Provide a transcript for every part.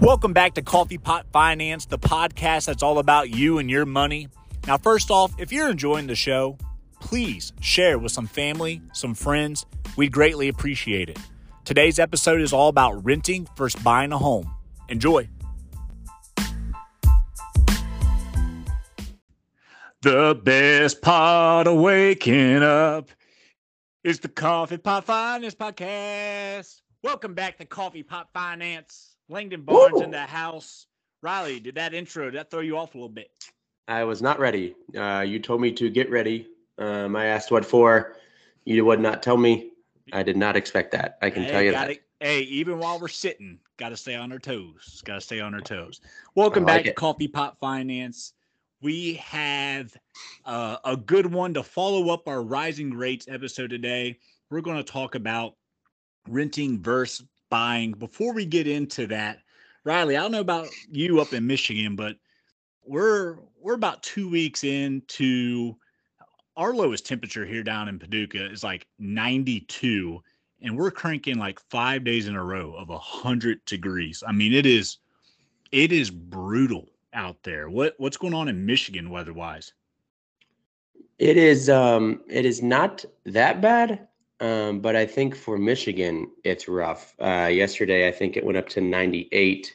Welcome back to Coffee Pot Finance, the podcast that's all about you and your money. Now, first off, if you're enjoying the show, please share with some family, some friends. We'd greatly appreciate it. Today's episode is all about renting versus buying a home. Enjoy. The best part of waking up is the Coffee Pot Finance Podcast. Welcome back to Coffee Pot Finance. Langdon Barnes Woo! in the house. Riley, did that intro did that throw you off a little bit? I was not ready. Uh, you told me to get ready. Um, I asked what for. You would not tell me. I did not expect that. I can hey, tell you that. Hey, even while we're sitting, got to stay on our toes. Got to stay on our toes. Welcome like back it. to Coffee Pot Finance. We have uh, a good one to follow up our rising rates episode today. We're going to talk about renting versus buying. Before we get into that, Riley, I don't know about you up in Michigan, but we're we're about two weeks into our lowest temperature here down in Paducah is like 92, and we're cranking like five days in a row of a hundred degrees. I mean, it is it is brutal out there. What what's going on in Michigan weather wise? It is um it is not that bad. Um, but I think for Michigan, it's rough. Uh, yesterday, I think it went up to 98.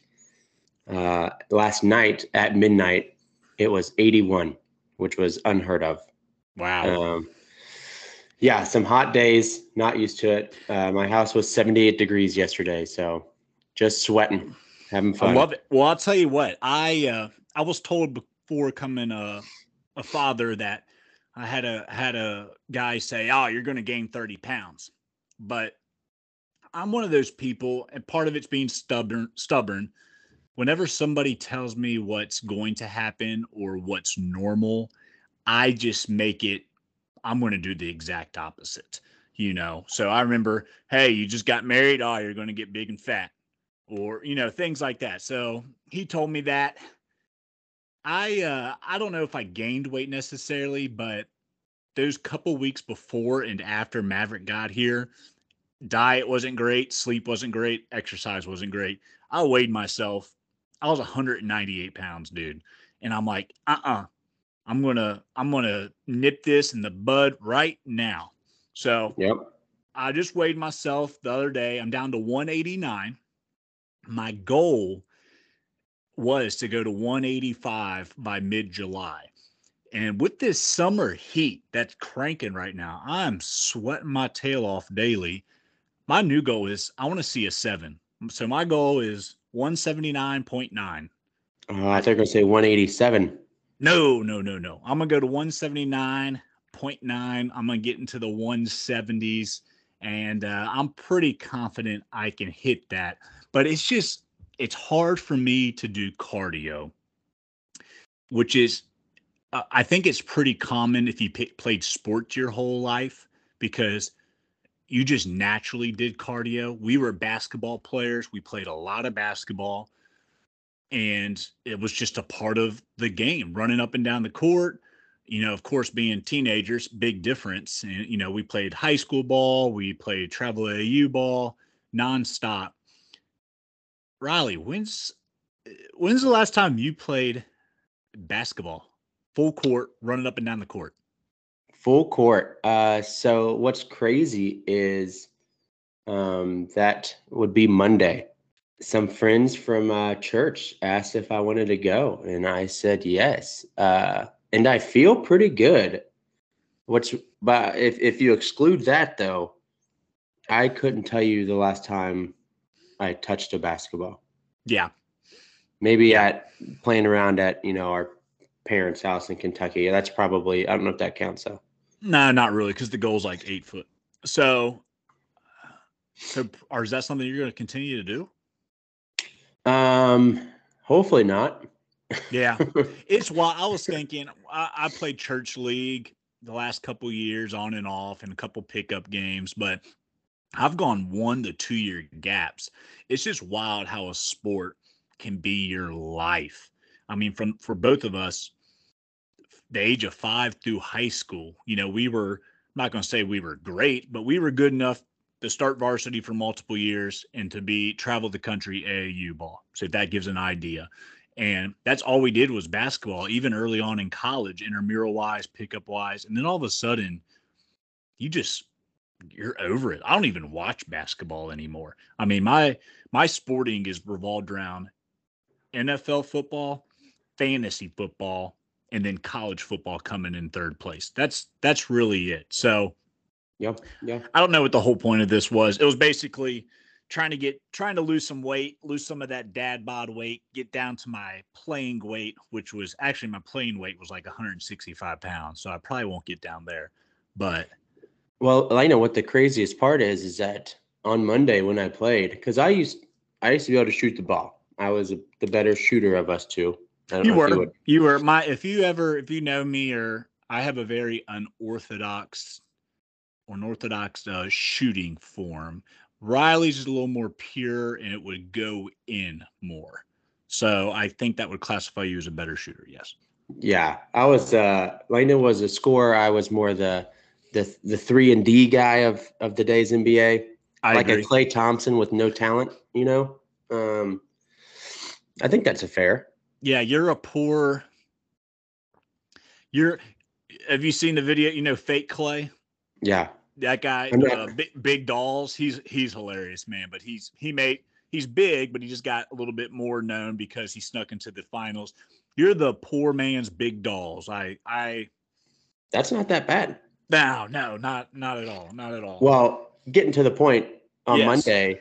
Uh, last night at midnight, it was 81, which was unheard of. Wow. Um, yeah, some hot days. Not used to it. Uh, my house was 78 degrees yesterday, so just sweating, having fun. I love it. Well, I'll tell you what. I uh, I was told before coming a a father that I had a had a guy say, "Oh, you're going to gain 30 pounds," but I'm one of those people, and part of it's being stubborn. Stubborn. Whenever somebody tells me what's going to happen or what's normal, I just make it. I'm going to do the exact opposite. You know. So I remember, hey, you just got married. Oh, you're going to get big and fat, or you know things like that. So he told me that I uh I don't know if I gained weight necessarily, but those couple weeks before and after Maverick got here, diet wasn't great, sleep wasn't great, exercise wasn't great. I weighed myself. I was 198 pounds, dude. And I'm like, uh-uh. I'm gonna I'm gonna nip this in the bud right now. So yep. I just weighed myself the other day. I'm down to 189. My goal was to go to 185 by mid July. And with this summer heat that's cranking right now, I'm sweating my tail off daily. My new goal is I want to see a seven. So my goal is 179.9. Uh, I think I'm gonna say 187. No, no, no, no. I'm gonna go to 179.9. I'm gonna get into the 170s, and uh, I'm pretty confident I can hit that. But it's just it's hard for me to do cardio, which is, uh, I think it's pretty common if you p- played sports your whole life because you just naturally did cardio. We were basketball players, we played a lot of basketball, and it was just a part of the game running up and down the court. You know, of course, being teenagers, big difference. And, you know, we played high school ball, we played travel AAU ball nonstop Riley, when's when's the last time you played basketball, full court, running up and down the court? Full court. Uh, so what's crazy is um, that would be Monday. Some friends from uh, church asked if I wanted to go, and I said yes. Uh, and I feel pretty good. What's but if if you exclude that though, I couldn't tell you the last time I touched a basketball. Yeah. Maybe yeah. at playing around at, you know, our parents' house in Kentucky. That's probably I don't know if that counts though. No, not really, because the goal's like eight foot. So so or is that something you're gonna continue to do? Um hopefully not. yeah. It's why I was thinking I, I played church league the last couple years on and off and a couple pickup games, but I've gone one to two year gaps. It's just wild how a sport can be your life. I mean, from for both of us, the age of five through high school, you know, we were I'm not going to say we were great, but we were good enough to start varsity for multiple years and to be travel the country AAU ball. So that gives an idea. And that's all we did was basketball, even early on in college, intramural wise, pickup wise. And then all of a sudden, you just you're over it. I don't even watch basketball anymore. I mean, my my sporting is revolved around NFL football, fantasy football, and then college football coming in third place. That's that's really it. So Yep. Yeah. I don't know what the whole point of this was. It was basically trying to get trying to lose some weight, lose some of that dad bod weight, get down to my playing weight, which was actually my playing weight was like 165 pounds. So I probably won't get down there. But Well, I know what the craziest part is is that on Monday when I played, because I used I used to be able to shoot the ball. I was a, the better shooter of us two. You were would- you were my if you ever if you know me or I have a very unorthodox unorthodox uh, shooting form. Riley's is a little more pure and it would go in more. So I think that would classify you as a better shooter. Yes. Yeah, I was. uh Landon was a scorer. I was more the the the three and D guy of of the day's NBA, I like agree. a Klay Thompson with no talent. You know, um, I think that's a fair. Yeah, you're a poor. You're. Have you seen the video? You know, fake Clay. Yeah, That guy, not- uh, big, big dolls. He's he's hilarious, man. But he's he made he's big, but he just got a little bit more known because he snuck into the finals. You're the poor man's big dolls. I I that's not that bad. No no not not at all not at all. Well, getting to the point on Yes. Monday,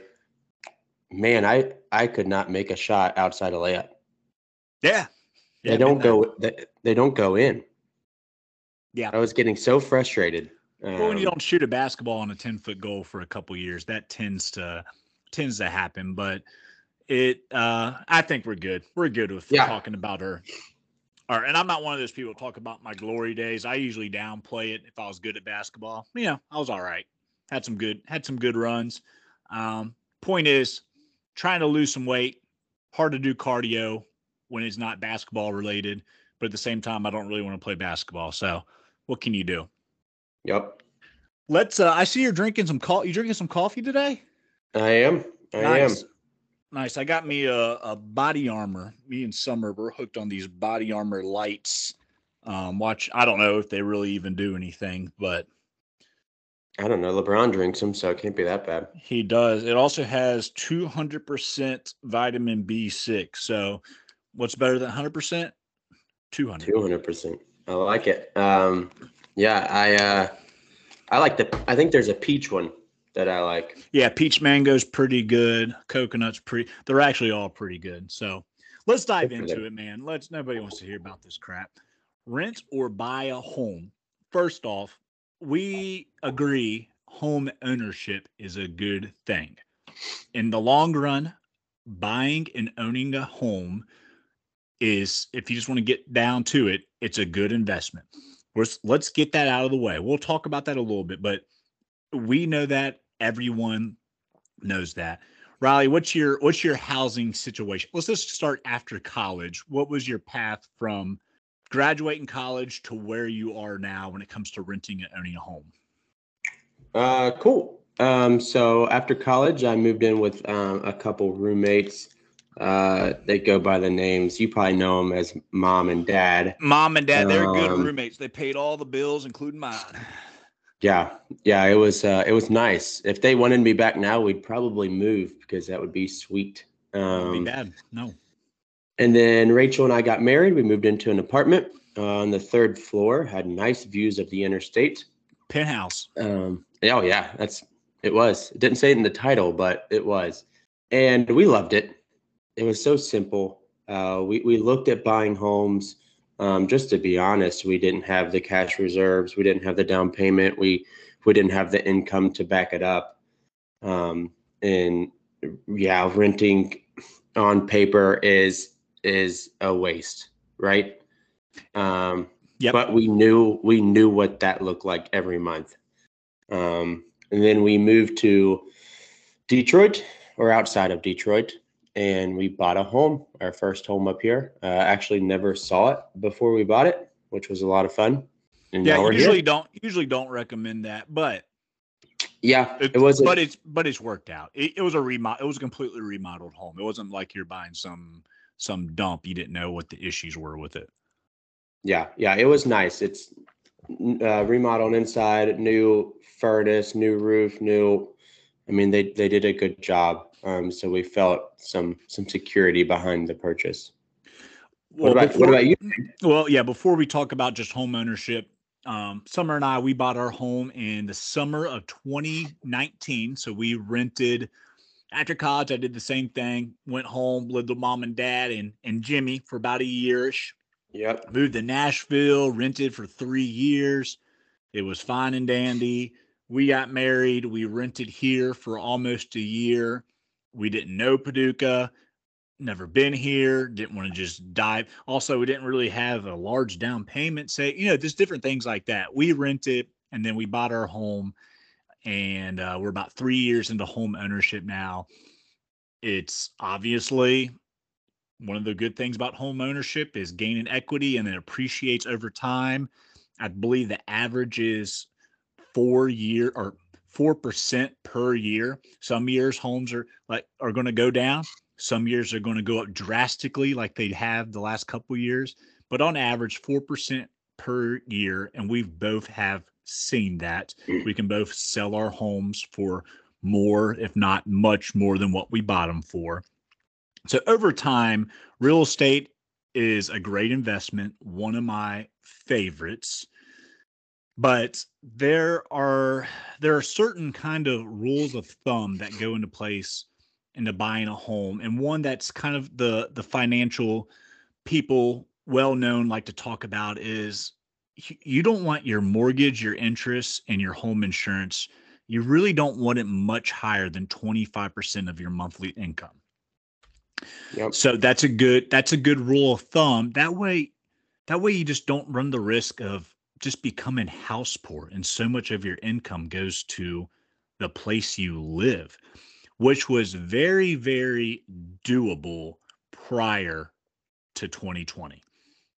man, I I could not make a shot outside a layup. yeah, they don't go. They, they don't go in. Yeah. I was getting so frustrated. Well, when you Um, don't shoot a basketball on a 10 foot goal for a couple years, that tends to tends to happen. But it uh I think we're good. We're good with Yeah. talking about our our and I'm not one of those people who talk about my glory days. I usually downplay it if I was good at basketball. You know, I was all right. Had some good had some good runs. Um point is trying to lose some weight, hard to do cardio when it's not basketball related, but at the same time I don't really want to play basketball. So what can you do? Yep, Let's. Uh, I see you're drinking some coffee. You drinking some coffee today? I am. I nice. am. Nice. I got me a, a body armor. Me and Summer we're hooked on these body armor lights. Um, watch. I don't know if they really even do anything, but I don't know. LeBron drinks them, so it can't be that bad. he does. It also has 200% vitamin B6. So, what's better than 100%? 200. Two hundred percent. I like it. Um, yeah, I uh, I like the. I think there's a peach one that I like. Yeah, peach mango's pretty good. Coconut's pretty. They're actually all pretty good. So let's dive into it, man. Let's. Nobody wants to hear about this crap. Rent or buy a home. First off, we agree home ownership is a good thing. In the long run, buying and owning a home is, if you just want to get down to it, it's a good investment. Let's let's get that out of the way. We'll talk about that a little bit, but we know that everyone knows that. Riley, what's your what's your housing situation? Let's just start after college. What was your path from graduating college to where you are now when it comes to renting and owning a home? Uh, cool. Um, so after college, I moved in with um, a couple roommates. Uh, they go by the names. You probably know them as mom and dad. Mom and dad, they're good Um, roommates. They paid all the bills, including mine. Yeah, yeah. It was uh, it was nice. If they wanted me back now, we'd probably move because that would be sweet. Um, be bad. No. And then Rachel and I got married. We moved into an apartment uh, on the third floor. Had nice views of the interstate. Penthouse. Um, oh yeah, that's it was. It didn't say it in the title, but it was, and we loved it. It was so simple. Uh, we we looked at buying homes. Um, just to be honest, we didn't have the cash reserves. We didn't have the down payment. We we didn't have the income to back it up. Um, and yeah, renting on paper is is a waste, right? Um, Yep. But we knew we knew what that looked like every month. Um, and then we moved to Detroit or outside of Detroit, and we bought a home, our first home up here. Uh, actually, never saw it before we bought it, which was a lot of fun. And Yeah, usually here. don't usually don't recommend that, but Yeah, It, it was. but it's but it's worked out. It, it was a remodel. It was a completely remodeled home. It wasn't like you're buying some some dump. You didn't know what the issues were with it. Yeah, yeah, it was nice. It's uh, remodeled inside, new furnace, new roof, new. I mean, they they did a good job. Um, so we felt some some security behind the purchase. What about what about you? Well, yeah. Before we talk about just home ownership, um, Summer and I we bought our home in the summer of 2019. So we rented after college. I did the same thing. Went home, lived with mom and dad and and Jimmy for about a yearish. Yep. moved to Nashville, rented for three years. It was fine and dandy. We got married. We rented here for almost a year. We didn't know Paducah, never been here, didn't want to just dive. Also, we didn't really have a large down payment. Say, you know, just different things like that. We rented and then we bought our home, and uh, we're about three years into home ownership now. It's obviously one of the good things about home ownership is gaining equity and it appreciates over time. I believe the average is four year or four percent per year. Some years homes are like are going to go down. Some years are going to go up drastically, like they have the last couple years. But on average, four percent per year, and we've both have seen that. We can both sell our homes for more, if not much more than what we bought them for. So over time, real estate is a great investment, one of my favorites. But there are there are certain kind of rules of thumb that go into place into buying a home, and one that's kind of the the financial people well known like to talk about is you don't want your mortgage, your interest, and your home insurance. You really don't want it much higher than 25% of your monthly income. Yep. So that's a good that's a good rule of thumb. That way that way you just don't run the risk of just becoming house poor and so much of your income goes to the place you live, which was very very doable prior to 2020.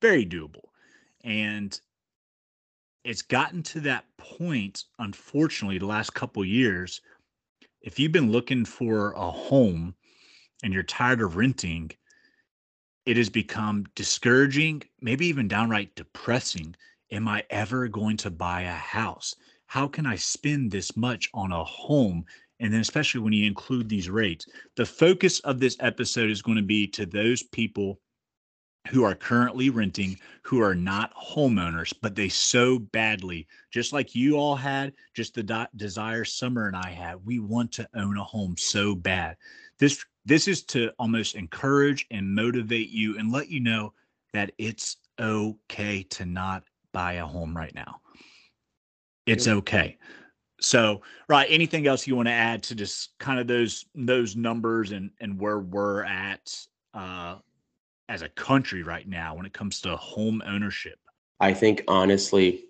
Very doable. And it's gotten to that point unfortunately the last couple years if you've been looking for a home and you're tired of renting, it has become discouraging, maybe even downright depressing. Am I ever going to buy a house? How can I spend this much on a home? And then, especially when you include these rates, the focus of this episode is going to be to those people who are currently renting, who are not homeowners, but they so badly, just like you all had, just the di- desire Summer and I had, we want to own a home so bad. This this is to almost encourage and motivate you and let you know that it's okay to not buy a home right now. It's okay. So, right, anything else you want to add to just kind of those those numbers and and where we're at uh as a country right now when it comes to home ownership? I think honestly,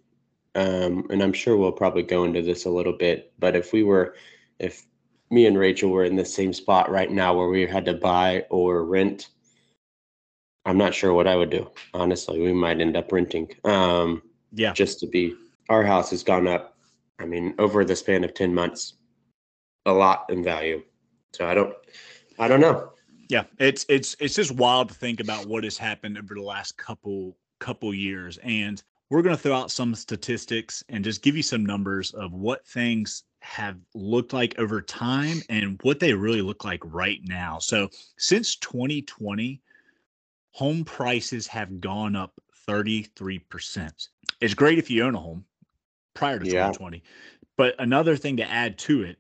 um, and I'm sure we'll probably go into this a little bit, but if we were, if me and Rachel were in the same spot right now where we had to buy or rent, I'm not sure what I would do. Honestly, we might end up renting. Um, Yeah. just to be, our house has gone up. I mean, over the span of 10 months, a lot in value. So I don't, I don't know. Yeah, it's it's it's just wild to think about what has happened over the last couple couple years, and we're going to throw out some statistics and just give you some numbers of what things have looked like over time and what they really look like right now. So since 2020, home prices have gone up 33%. It's great if you own a home prior to Yeah. 2020, but another thing to add to it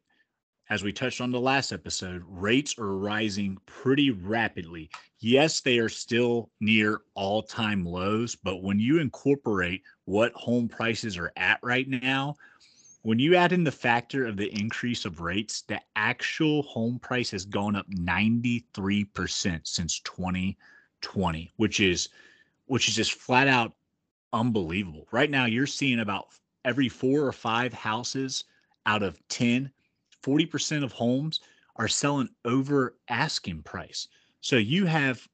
as we touched on the last episode, rates are rising pretty rapidly. Yes, they are still near all time lows, but when you incorporate what home prices are at right now, when you add in the factor of the increase of rates, the actual home price has gone up 93% since 2020, which is which is just flat out unbelievable. Right now you're seeing about every 4 or 5 houses out of 10 40% of homes are selling over asking price. So you have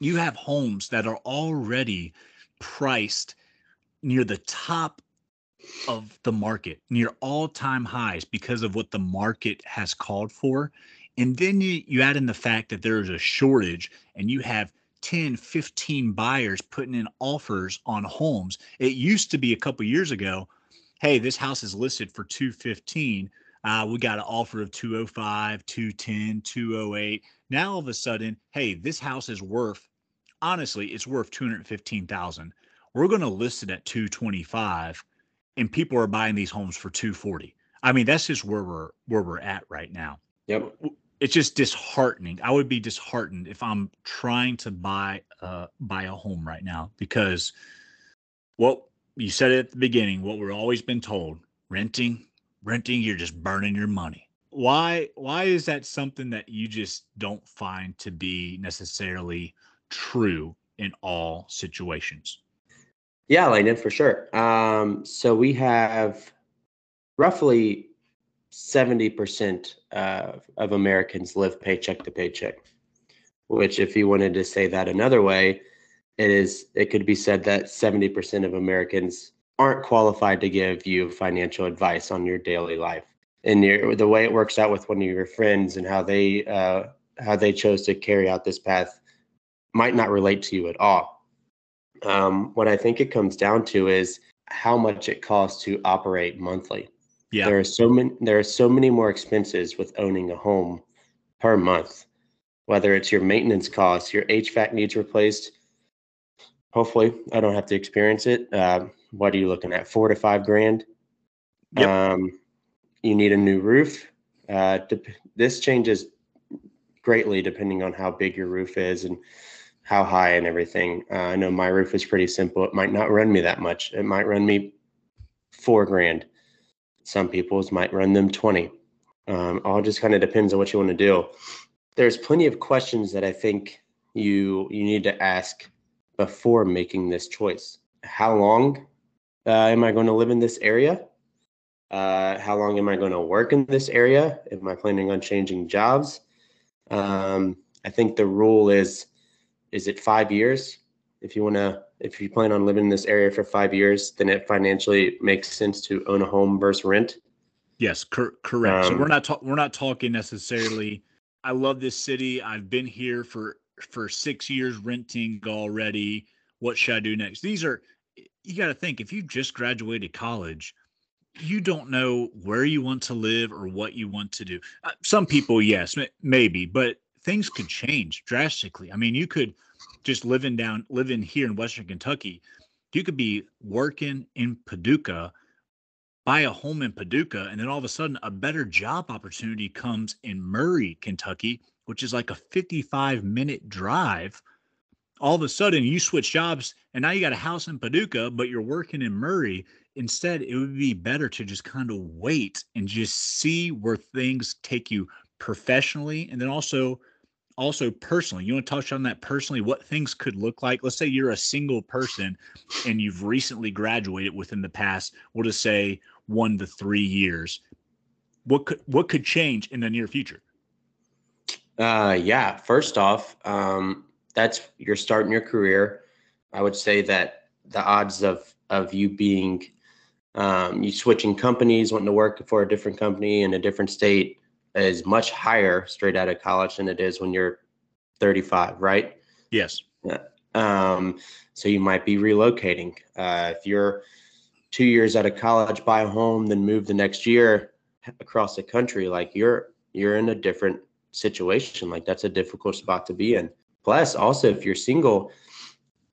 you have homes that are already priced near the top of the market near all-time highs because of what the market has called for and then you, you add in the fact that there is a shortage and you have 10 15 buyers putting in offers on homes. It used to be a couple years ago hey this house is listed for 215 uh, we got an offer of 205 210 208 now all of a sudden hey this house is worth honestly it's worth 215000 we're going to list it at 225 and people are buying these homes for 240 i mean that's just where we're where we're at right now. Yep. It's just disheartening. I would be disheartened if i'm trying to buy uh buy a home right now because well you said it at the beginning what we've always been told renting renting you're just burning your money. Why why is that something that you just don't find to be necessarily true in all situations? Yeah, Landon, for sure. Um, so we have roughly 70% uh, of Americans live paycheck to paycheck, which if you wanted to say that another way, it is it could be said that 70% of Americans aren't qualified to give you financial advice on your daily life. And your, the way it works out with one of your friends and how they uh, how they chose to carry out this path might not relate to you at all. Um, what I think it comes down to is how much it costs to operate monthly. Yeah There are so many there are so many more expenses with owning a home per month. Whether it's your maintenance costs, your HVAC needs replaced. Hopefully, I don't have to experience it. Uh, what are you looking at? Four to five grand. Yep. Um, you need a new roof. Uh, dep- this changes greatly depending on how big your roof is and how high and everything. Uh, I know my roof is pretty simple. It might not run me that much. It might run me four grand. Some people's might run them 20. Um, all just kind of depends on what you want to do. There's plenty of questions that I think you you need to ask before making this choice. How long uh, am I going to live in this area? Uh, how long am I going to work in this area? Am I planning on changing jobs? Um, I think the rule is is it five years? If you want to, if you plan on living in this area for five years, then it financially makes sense to own a home versus rent. Yes, cor- correct. so Um, we're not ta- we're not talking necessarily. I love this city. I've been here for for six years renting already. What should I do next? These are you got to think. If you just graduated college, you don't know where you want to live or what you want to do. Uh, some people, yes, m- maybe, but things could change drastically. I mean, you could just living down living here in Western Kentucky. You could be working in Paducah buy a home in Paducah, and then all of a sudden a better job opportunity comes in Murray, Kentucky, which is like a 55 minute drive. All of a sudden you switch jobs and now you got a house in Paducah, but you're working in Murray. Instead, it would be better to just kind of wait and just see where things take you professionally and then also also personally. You want to touch on that personally, what things could look like? Let's say you're a single person and you've recently graduated within the past, we'll just say one to three years. What could what could change in the near future? Uh, yeah. First off, um, that's you're starting your career. I would say that the odds of of you being um, you switching companies, wanting to work for a different company in a different state is much higher straight out of college than it is when you're 35, right? Yes. Um, so you might be relocating. Uh, if you're two years out of college, buy a home, then move the next year across the country, like you're you're in a different situation. Like that's a difficult spot to be in. Plus, also if you're single,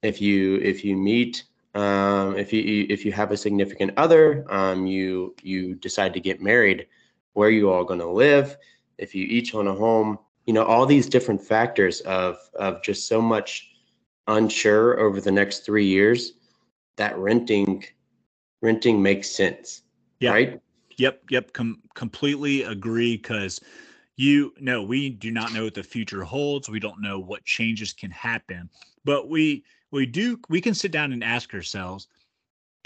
if you if you meet um, if you if you have a significant other, um, you you decide to get married, where you all going to live, if you each own a home, you know all these different factors of of just so much unsure over the next three years that renting renting makes sense Yeah. right Yep. Yep. Com- completely agree. Because you know, we do not know what the future holds. We don't know what changes can happen, but we we do we can sit down and ask ourselves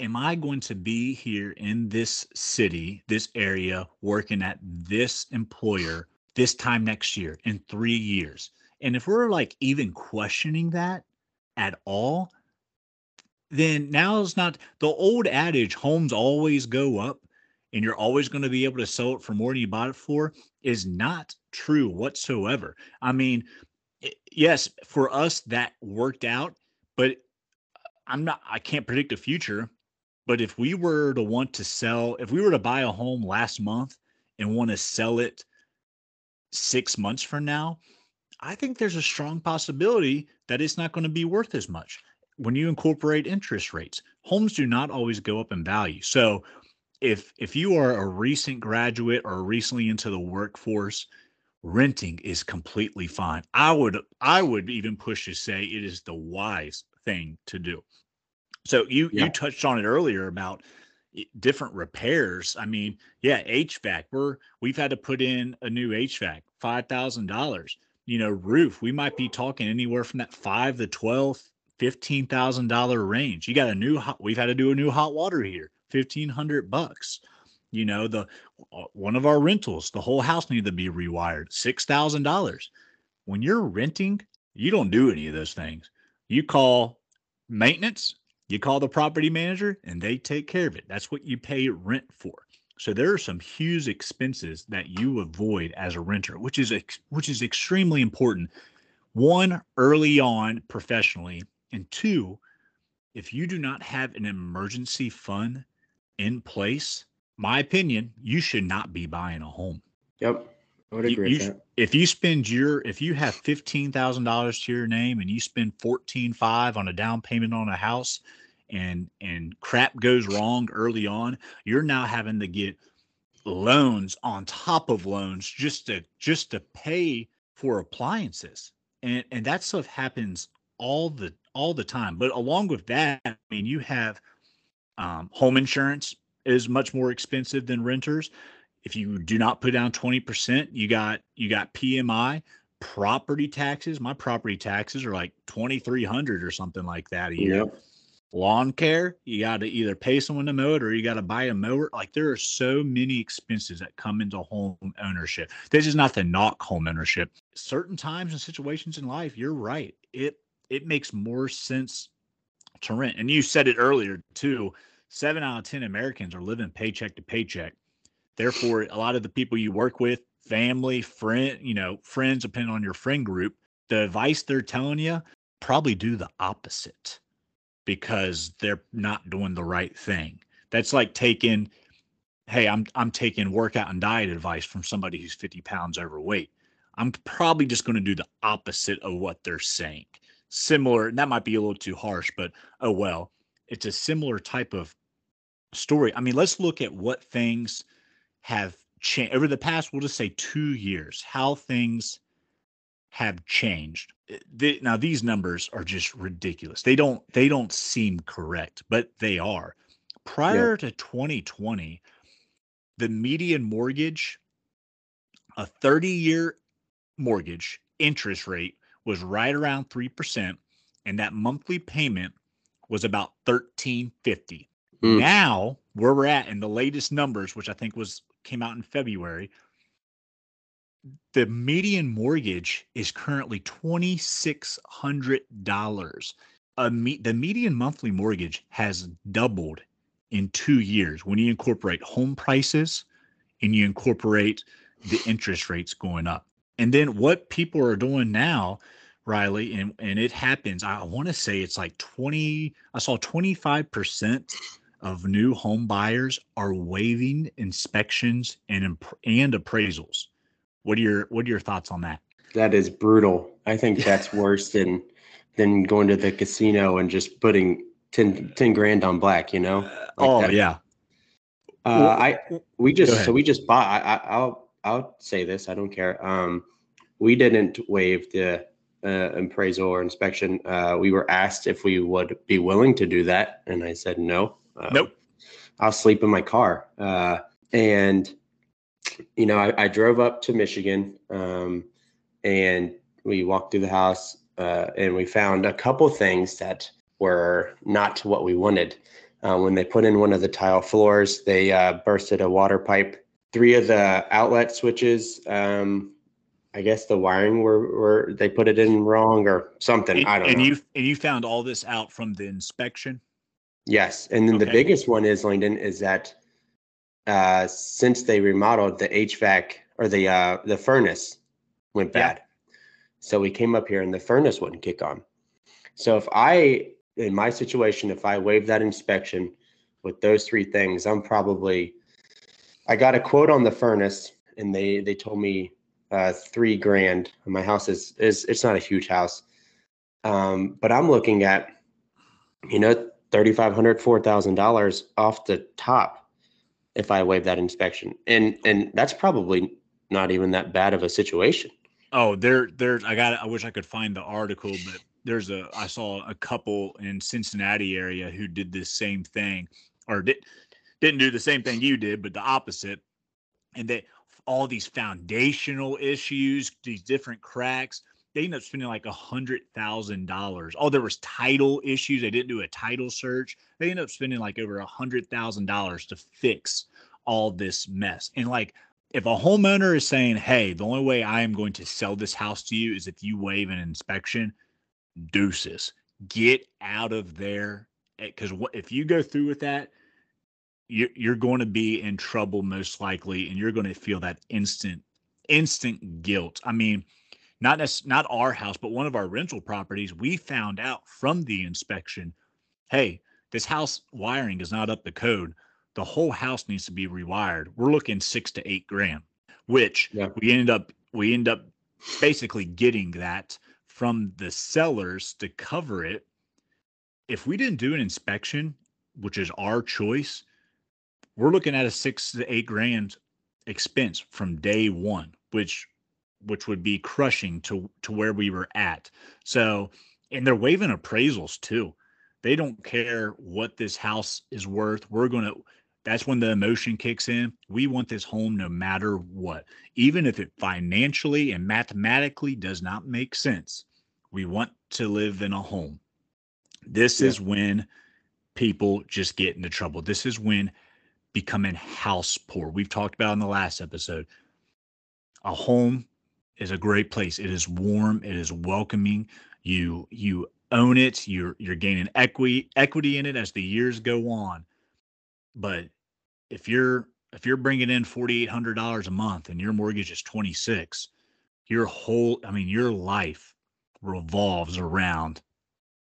am i going to be here in this city this area working at this employer this time next year in 3 years and if we're like even questioning that at all then now's not the old adage homes always go up and you're always going to be able to sell it for more than you bought it for is not true whatsoever. I mean, yes, for us that worked out, but uh, I'm not I can't predict the future, but if we were to want to sell, if we were to buy a home last month and want to sell it 6 months from now, I think there's a strong possibility that it's not going to be worth as much when you incorporate interest rates. Homes do not always go up in value. So if if you are a recent graduate or recently into the workforce, renting is completely fine. I would I would even push to say it is the wise thing to do. So you yeah. you touched on it earlier about different repairs. I mean, yeah, HVAC. We're we've had to put in a new HVAC, five thousand dollars. You know, roof. We might be talking anywhere from that five to twelve, fifteen thousand dollar range. You got a new hot. We've had to do a new hot water heater, fifteen hundred bucks. You know, the uh, one of our rentals, the whole house needed to be rewired, six thousand dollars. When you're renting, you don't do any of those things. You call maintenance you call the property manager and they take care of it. That's what you pay rent for. So there are some huge expenses that you avoid as a renter, which is which is extremely important. One, early on professionally, and two, if you do not have an emergency fund in place, my opinion, you should not be buying a home. Yep. I would agree you, you, If you spend your if you have fifteen thousand dollars to your name and you spend fourteen five on a down payment on a house and and crap goes wrong early on, you're now having to get loans on top of loans just to just to pay for appliances. And and that stuff happens all the all the time. But along with that, I mean you have um, home insurance is much more expensive than renters if you do not put down 20%, you got you got PMI, property taxes. My property taxes are like 2300 or something like that a year. Yep. Lawn care, you got to either pay someone to mow it or you got to buy a mower. Like there are so many expenses that come into home ownership. This is not to knock home ownership. Certain times and situations in life, you're right. It it makes more sense to rent. And you said it earlier too. Seven out of ten Americans are living paycheck to paycheck. Therefore, a lot of the people you work with, family, friend, you know, friends, depending on your friend group, the advice they're telling you, probably do the opposite because they're not doing the right thing. That's like taking, hey, I'm I'm taking workout and diet advice from somebody who's 50 pounds overweight. I'm probably just going to do the opposite of what they're saying. Similar, and that might be a little too harsh, but oh well. It's a similar type of story. I mean, let's look at what things have changed over the past, we'll just say two years, how things have changed. Eh, they, now these numbers are just ridiculous. They don't they don't seem correct, but they are. Prior to 2020, the median mortgage, a 30-year mortgage interest rate was right around 3% and that monthly payment was about 1350. Mm. Now, where we're at in the latest numbers, which I think was came out in February, the median mortgage is currently $2,600. Me- the median monthly mortgage has doubled in two years when you incorporate home prices and you incorporate the interest rates going up. And then what people are doing now, Riley, and, and it happens, I want to say it's like 20, I saw 25% of new home buyers are waiving inspections and and appraisals. What are your what are your thoughts on that? That is brutal. I think that's worse than than going to the casino and just putting 10, 10 grand on black. You know? Like oh that. yeah. Uh, I we just so we just bought. I, I, will I'll say this. I don't care. Um, we didn't waive the uh, appraisal or inspection. Uh, we were asked if we would be willing to do that, and I said no. Um, nope. I'll sleep in my car. Uh, and you know, I, I, drove up to Michigan, um, and we walked through the house, uh, and we found a couple things that were not what we wanted. Uh, when they put in one of the tile floors, they uh, bursted a water pipe. Three of the outlet switches, um, I guess the wiring were, were they put it in wrong or something. And, I don't and know. you and you found all this out from the inspection. Yes, and then okay. the biggest one is Langdon is that uh, since they remodeled the HVAC or the uh, the furnace went bad, yeah. so we came up here and the furnace wouldn't kick on. So if I in my situation, if I waive that inspection with those three things, I'm probably I got a quote on the furnace and they they told me uh, three grand. My house is is it's not a huge house, um, but I'm looking at you know thirty five hundred four thousand dollars off the top if I waive that inspection, and and that's probably not even that bad of a situation. Oh, there, there. I got. I wish I could find the article, but there's a. I saw a couple in Cincinnati area who did this same thing, or did didn't do the same thing you did, but the opposite. And they all these foundational issues, these different cracks. They ended up spending like a hundred thousand dollars. Oh, there was title issues. They didn't do a title search. They ended up spending like over a hundred thousand dollars to fix all this mess. And like, if a homeowner is saying, "Hey, the only way I am going to sell this house to you is if you waive an inspection," deuces, get out of there. Because eh, if you go through with that, you're, you're going to be in trouble most likely and you're going to feel that instant instant guilt i mean not as not our house but one of our rental properties we found out from the inspection hey this house wiring is not up to code. The whole house needs to be rewired. We're looking six to eight grand which yeah. we ended up we end up basically getting that from the sellers to cover it. If we didn't do an inspection which is our choice we're looking at a six to eight grand expense from day one, which which would be crushing to to where we were at. So, and they're waiving appraisals too. They don't care what this house is worth. We're going to that's when the emotion kicks in. We want this home no matter what. Even if it financially and mathematically does not make sense. We want to live in a home. This yeah. is when people just get into trouble. This is when becoming house poor. We've talked about in the last episode. A home is a great place. It is warm, it is welcoming. You you own it, you're you're gaining equity equity in it as the years go on. But if you're if you're bringing in $4800 a month and your mortgage is 26, your whole I mean your life revolves around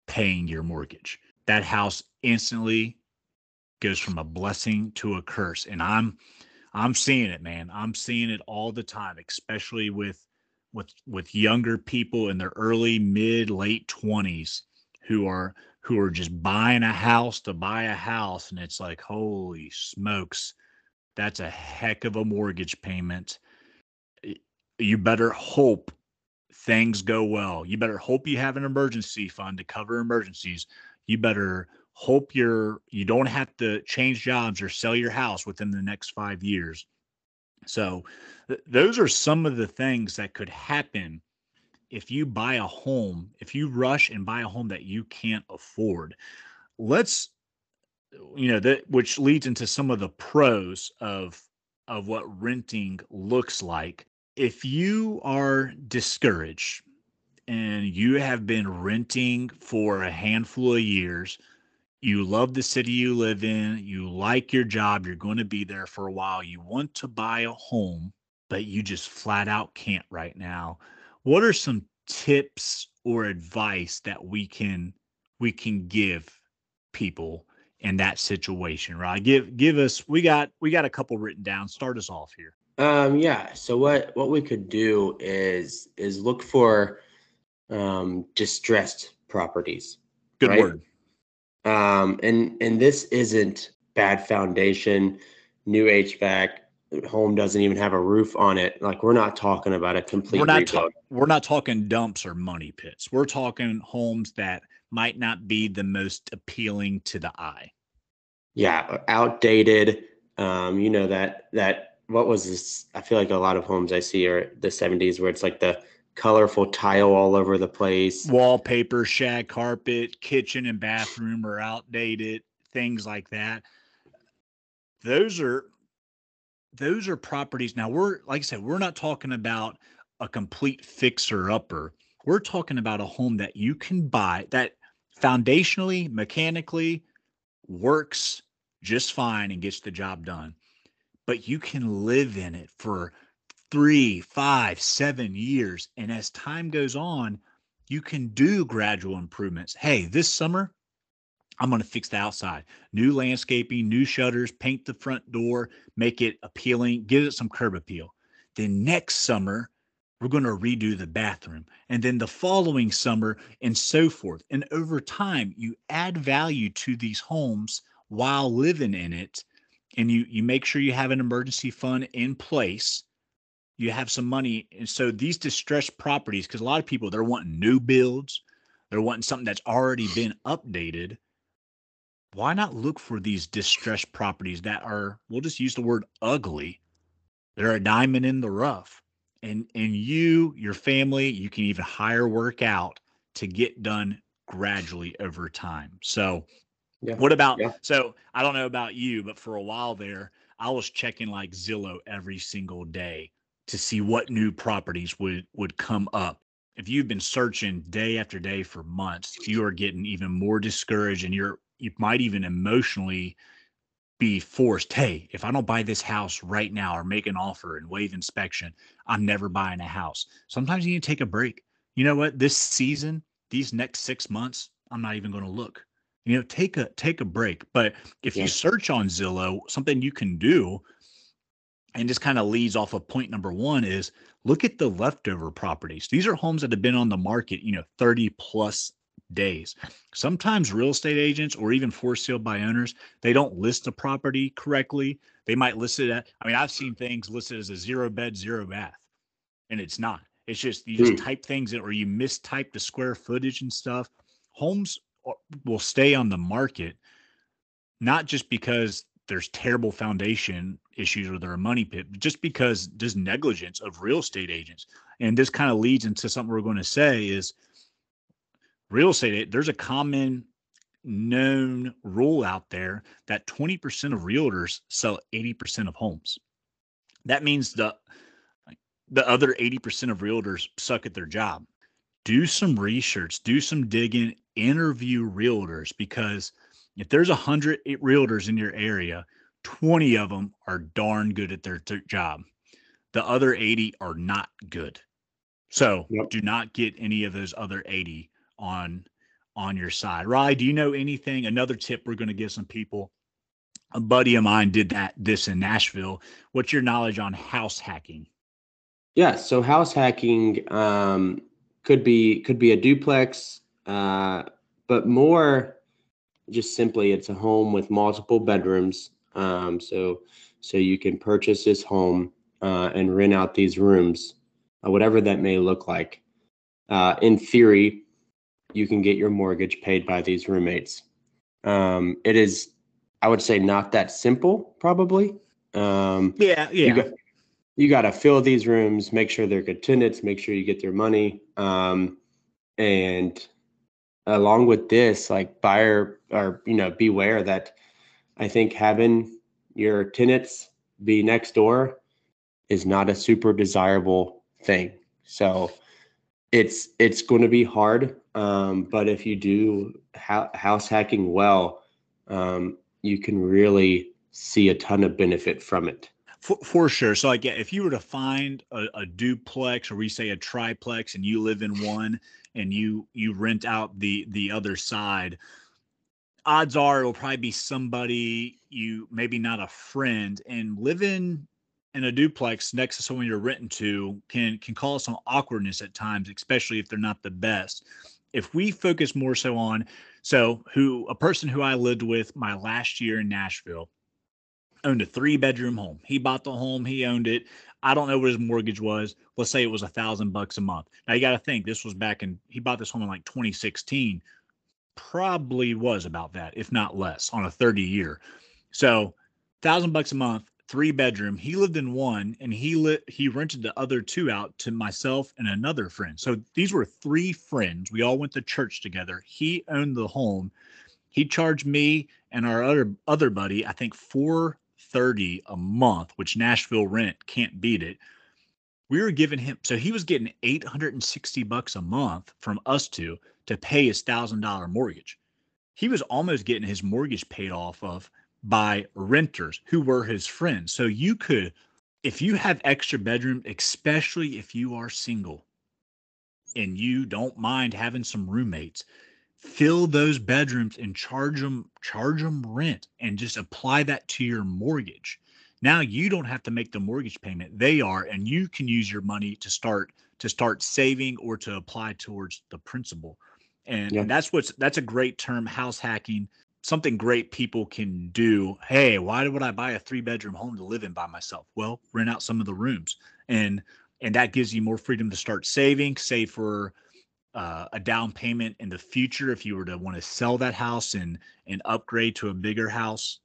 paying your mortgage. That house instantly goes from a blessing to a curse and i'm i'm seeing it man i'm seeing it all the time especially with with with younger people in their early mid late 20s who are who are just buying a house to buy a house and it's like holy smokes that's a heck of a mortgage payment. You better hope things go well. You better hope you have an emergency fund to cover emergencies. You better hope you're you don't have to change jobs or sell your house within the next five years so th- those are some of the things that could happen if you buy a home if you rush and buy a home that you can't afford. Let's you know that which leads into some of the pros of of what renting looks like. If you are discouraged and you have been renting for a handful of years you love the city you live in, you like your job, you're going to be there for a while, you want to buy a home, but you just flat out can't right now. What are some tips or advice that we can we can give people in that situation, right? Give give us we got we got a couple written down. Start us off here. Um yeah, so what what we could do is is look for um distressed properties. Good right? word. Um, and and this isn't bad foundation, new HVAC, home doesn't even have a roof on it. Like we're not talking about a complete. We're not. Ta- we're not talking dumps or money pits. We're talking homes that might not be the most appealing to the eye. Yeah, outdated. Um, you know that that what was this? I feel like a lot of homes I see are the '70s where it's like the colorful tile all over the place. Wallpaper, shag carpet, kitchen and bathroom are outdated, things like that. Those are those are properties. Now we're like I said, we're not talking about a complete fixer upper. We're talking about a home that you can buy that foundationally, mechanically, works just fine and gets the job done, but you can live in it for three, five, seven years. And as time goes on, you can do gradual improvements. Hey, this summer, I'm going to fix the outside. New landscaping, new shutters, paint the front door, make it appealing, give it some curb appeal. Then next summer, we're going to redo the bathroom. And then the following summer, and so forth. And over time, you add value to these homes while living in it. And you, you make sure you have an emergency fund in place. You have some money. And so these distressed properties, because a lot of people, they're wanting new builds, they're wanting something that's already been updated why not look for these distressed properties that are we'll just use the word ugly they're a diamond in the rough and and you your family you can even hire work out to get done gradually over time so yeah. what about yeah. so i don't know about you but for a while there i was checking like zillow every single day to see what new properties would would come up. If you've been searching day after day for months you are getting even more discouraged and you're you might even emotionally be forced hey if i don't buy this house right now or make an offer and waive inspection i'm never buying a house. Sometimes you need to take a break. You know what? This season these next six months i'm not even going to look. You know take a take a break. But if yeah. you search on zillow something you can do and this kind of leads off of point number one is look at the leftover properties these are homes that have been on the market you know 30 plus days. Sometimes real estate agents or even for sale by owners, they don't list the property correctly. They might list it at, I mean, I've seen things listed as a zero bed, zero bath, and it's not. It's just you just mm. type things in or you mistype the square footage and stuff. Homes will stay on the market, not just because there's terrible foundation issues or they're a money pit, just because there's negligence of real estate agents. And this kind of leads into something we're going to say is real estate, there's a common known rule out there that 20% of realtors sell 80% of homes. That means the the other 80% of realtors suck at their job. Do some research, do some digging, interview realtors because if there's 100 realtors in your area, 20 of them are darn good at their, their job. The other 80 are not good. So yep. do not get any of those other 80 on on your side. Rye, do you know anything? Another tip we're going to give some people. A buddy of mine did that this in Nashville. What's your knowledge on house hacking? Yeah, so house hacking um, could be could be a duplex, uh, but more just simply it's a home with multiple bedrooms. Um, so so you can purchase this home uh, and rent out these rooms, uh, whatever that may look like. Uh, in theory, you can get your mortgage paid by these roommates. Um, it is, I would say, not that simple, probably. Um, yeah, yeah. You got, you got to fill these rooms, make sure they're good tenants, make sure you get their money. Um, and along with this, like buyer or, you know, beware that I think having your tenants be next door is not a super desirable thing. So it's it's going to be hard um, but if you do ha- house hacking well, um, you can really see a ton of benefit from it. For, for sure. So, like, if you were to find a, a, duplex, or we say a triplex, and you live in one, and you you rent out the the other side, odds are it'll probably be somebody you maybe not a friend, and living in a duplex next to someone you're renting to can can cause some awkwardness at times, especially if they're not the best if we focus more so on so who a person who I lived with my last year in Nashville owned a three bedroom home. He bought the home, he owned it. I don't know what his mortgage was. Let's say it was a thousand bucks a month. Now you got to think this was back in he bought this home in like 2016. Probably was about that, if not less, on a 30 year. So thousand bucks a month three bedroom. He lived in one and he lit he rented the other two out to myself and another friend. So these were three friends. We all went to church together. He owned the home. He charged me and our other other buddy, I think 430 a month, which Nashville rent can't beat it. We were giving him so he was getting 860 bucks a month from us two to pay his thousand dollar mortgage. he was almost getting his mortgage paid off of by renters who were his friends. So you could, if you have extra bedroom, especially if you are single and you don't mind having some roommates, fill those bedrooms and charge them charge them rent and just apply that to your mortgage. Now you don't have to make the mortgage payment. They are and you can use your money to start to start saving or to apply towards the principal. And, yeah. and that's what's that's a great term house hacking something great people can do. Hey, why would I buy a three bedroom home to live in by myself? Well, rent out some of the rooms and and that gives you more freedom to start saving, save for uh, a down payment in the future if you were to want to sell that house and and upgrade to a bigger house.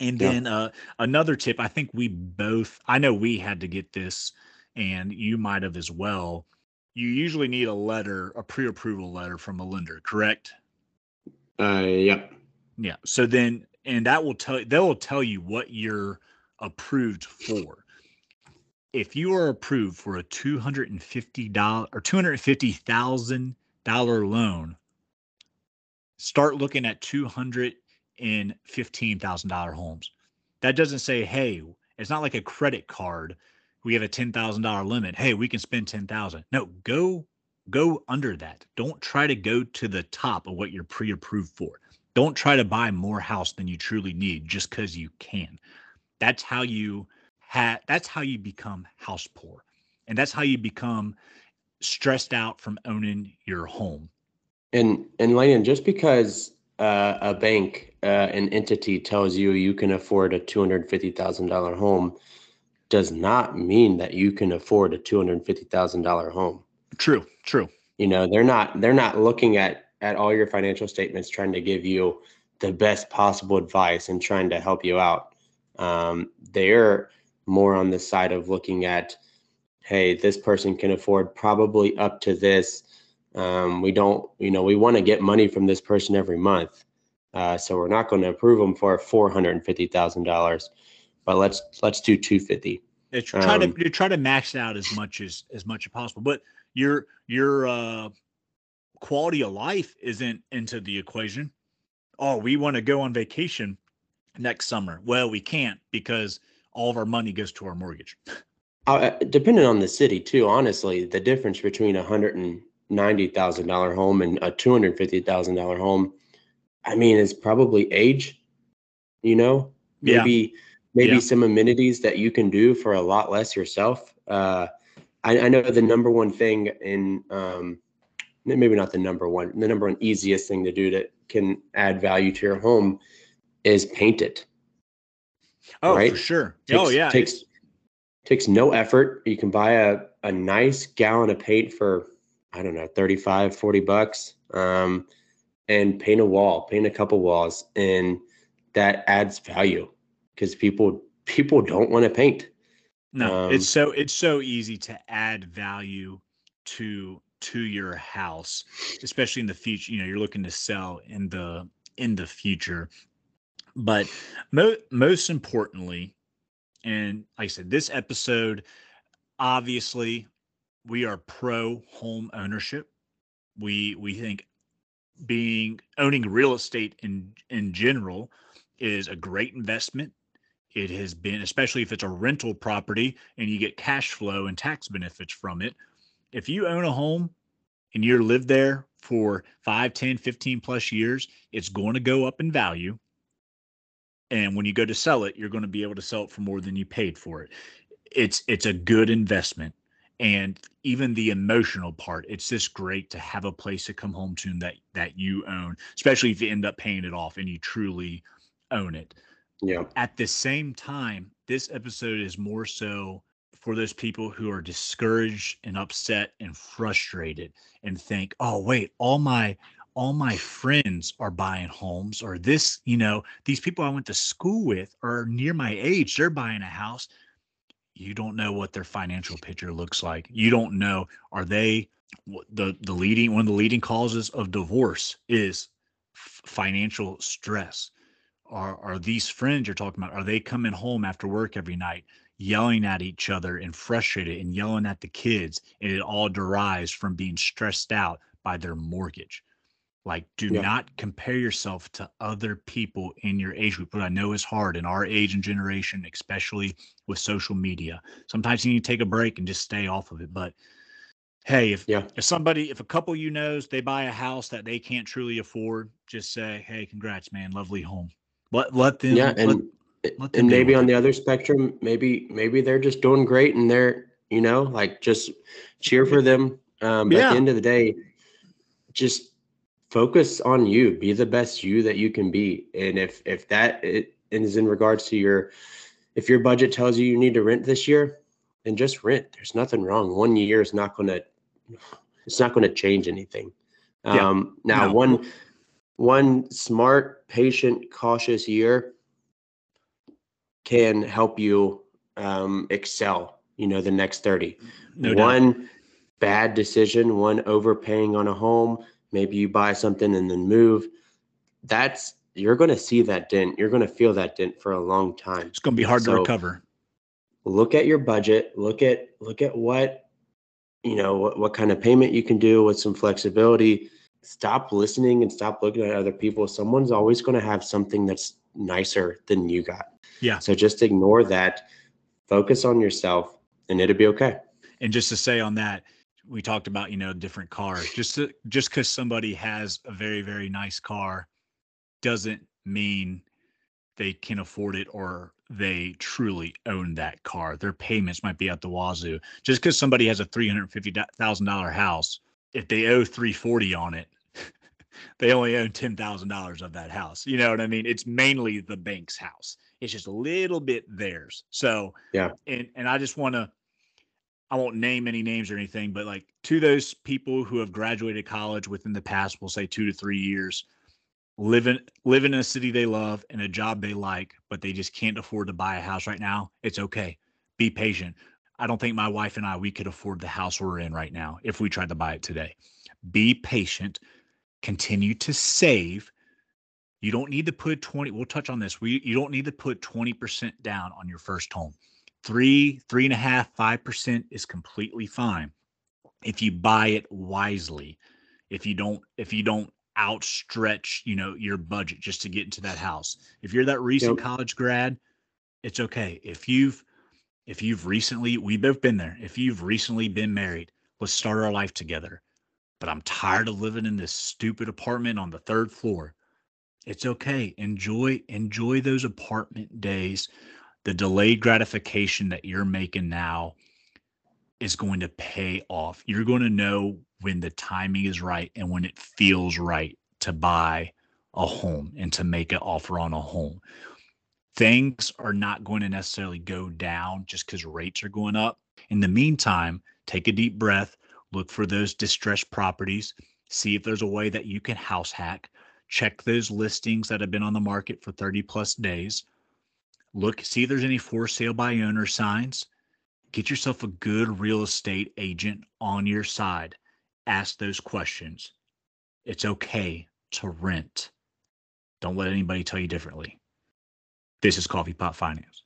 And yeah. then uh, another tip, I think we both, I know we had to get this, and you might have as well. You usually need a letter, a pre approval letter from a lender, correct? Uh, yeah. Yeah. So then, and that will tell, you. they will tell you what you're approved for. If you are approved for a $250 or $250,000 loan, start looking at 200 in $15,000 homes. That doesn't say, hey, it's not like a credit card. We have a $10,000 limit. Hey, we can spend 10,000. No, go go under that. Don't try to go to the top of what you're pre-approved for. Don't try to buy more house than you truly need just cuz you can. That's how you ha- that's how you become house poor. And that's how you become stressed out from owning your home. And and Landon, just because uh, a bank uh, an entity tells you you can afford a two hundred fifty thousand dollar home, does not mean that you can afford a two hundred fifty thousand dollar home. True, true. You know, they're not they're not looking at at all your financial statements trying to give you the best possible advice and trying to help you out. Um, they're more on the side of looking at, hey, this person can afford probably up to this. Um, we don't, you know, we want to get money from this person every month. Uh, so we're not going to approve them for four hundred and fifty thousand dollars, but let's let's do two fifty. Try um, to you try to max out as much as as much as possible, but your your uh, quality of life isn't into the equation. Oh, we want to go on vacation next summer. Well, we can't because all of our money goes to our mortgage. Uh, depending on the city too, honestly, the difference between a hundred and ninety thousand dollar home and a two hundred fifty thousand dollar home, I mean, is probably age. You know, maybe yeah. maybe yeah. some amenities that you can do for a lot less yourself. Uh, I, I know the number one thing in um, maybe not the number one, the number one easiest thing to do that can add value to your home is paint it. Oh, right? for sure. Takes, oh, yeah. Takes takes no effort. You can buy a, a nice gallon of paint for, I don't know, 35, 40 bucks. Um, and paint a wall, paint a couple walls, and that adds value because people people don't want to paint. No, um, it's so it's so easy to add value to to your house, especially in the future. You know, you're looking to sell in the in the future. But mo- most importantly, and like I said, this episode, obviously, we are pro home ownership. We we think being owning real estate in in general is a great investment. It has been, especially if it's a rental property and you get cash flow and tax benefits from it, if you own a home and you're lived there for 5 10 15 plus years it's going to go up in value. And when you go to sell it you're going to be able to sell it for more than you paid for it. It's it's a good investment and even the emotional part it's just great to have a place to come home to that that you own especially if you end up paying it off and you truly own it yeah at the same time this episode is more so for those people who are discouraged and upset and frustrated and think, "Oh, wait, all my all my friends are buying homes or this, you know, these people I went to school with are near my age, they're buying a house." You don't know what their financial picture looks like. You don't know are they the the leading one of the leading causes of divorce is financial stress. Are are these friends you're talking about? Are they coming home after work every night yelling at each other and frustrated and yelling at the kids. And it all derives from being stressed out by their mortgage. Like, do Yeah. not compare yourself to other people in your age group. What I know is hard in our age and generation, especially with social media. Sometimes you need to take a break and just stay off of it. But hey, if Yeah. if somebody, if a couple you knows they buy a house that they can't truly afford, just say, hey, congrats, man, lovely home. Let let them. Yeah, and let them and maybe on the other spectrum, maybe maybe they're just doing great and they're you know like just cheer for them. Um, but at the end of the day, just focus on you. Be the best you that you can be. And if if that is in regards to your, if your budget tells you you need to rent this year, then just rent. There's nothing wrong. One year is not going to, it's not going to change anything. Yeah. Um, now No. one one smart, patient, cautious year can help you um, excel. You know, the next thirty. No doubt. one bad decision, one overpaying on a home, maybe you buy something and then move. That's you're going to see that dent. You're going to feel that dent for a long time. It's going to be hard to recover. Look at your budget. Look at look at what you know what, what kind of payment you can do with some flexibility. Stop listening and stop looking at other people. Someone's always going to have something that's nicer than you got. Yeah. So just ignore that. Focus on yourself, and it'll be okay. And just to say on that, we talked about you know different cars. Just to, just because somebody has a very very nice car, doesn't mean they can afford it or they truly own that car. Their payments might be at the wazoo. Just because somebody has a three hundred fifty thousand dollar house, if they owe three forty on it, they only own ten thousand dollars of that house. You know what I mean? It's mainly the bank's house. It's just a little bit theirs. So Yeah. and and I just want to I won't name any names or anything, but like to those people who have graduated college within the past, we'll say two to three years, living living in a city they love and a job they like, but they just can't afford to buy a house right now. It's okay. Be patient. I don't think my wife and I we could afford the house we're in right now if we tried to buy it today. Be patient. Continue to save. You don't need to put 20. We'll touch on this. We you don't need to put 20% down on your first home three, three and a half, five percent is completely fine if you buy it wisely. If you don't, if you don't outstretch, you know, your budget just to get into that house. If you're that recent Yep. college grad, it's okay. If you've if you've recently, we've both been there. If you've recently been married, let's start our life together. But I'm tired of living in this stupid apartment on the third floor. It's okay. Enjoy enjoy those apartment days the delayed gratification that you're making now is going to pay off. You're going to know when the timing is right and when it feels right to buy a home and to make an offer on a home. Things are not going to necessarily go down just because rates are going up. In the meantime, take a deep breath, look for those distressed properties, see if there's a way that you can house hack, check those listings that have been on the market for 30 plus days look see if there's any for sale by owner signs. Get yourself a good real estate agent on your side. Ask those questions. It's okay to rent. Don't let anybody tell you differently. This is coffee pot finance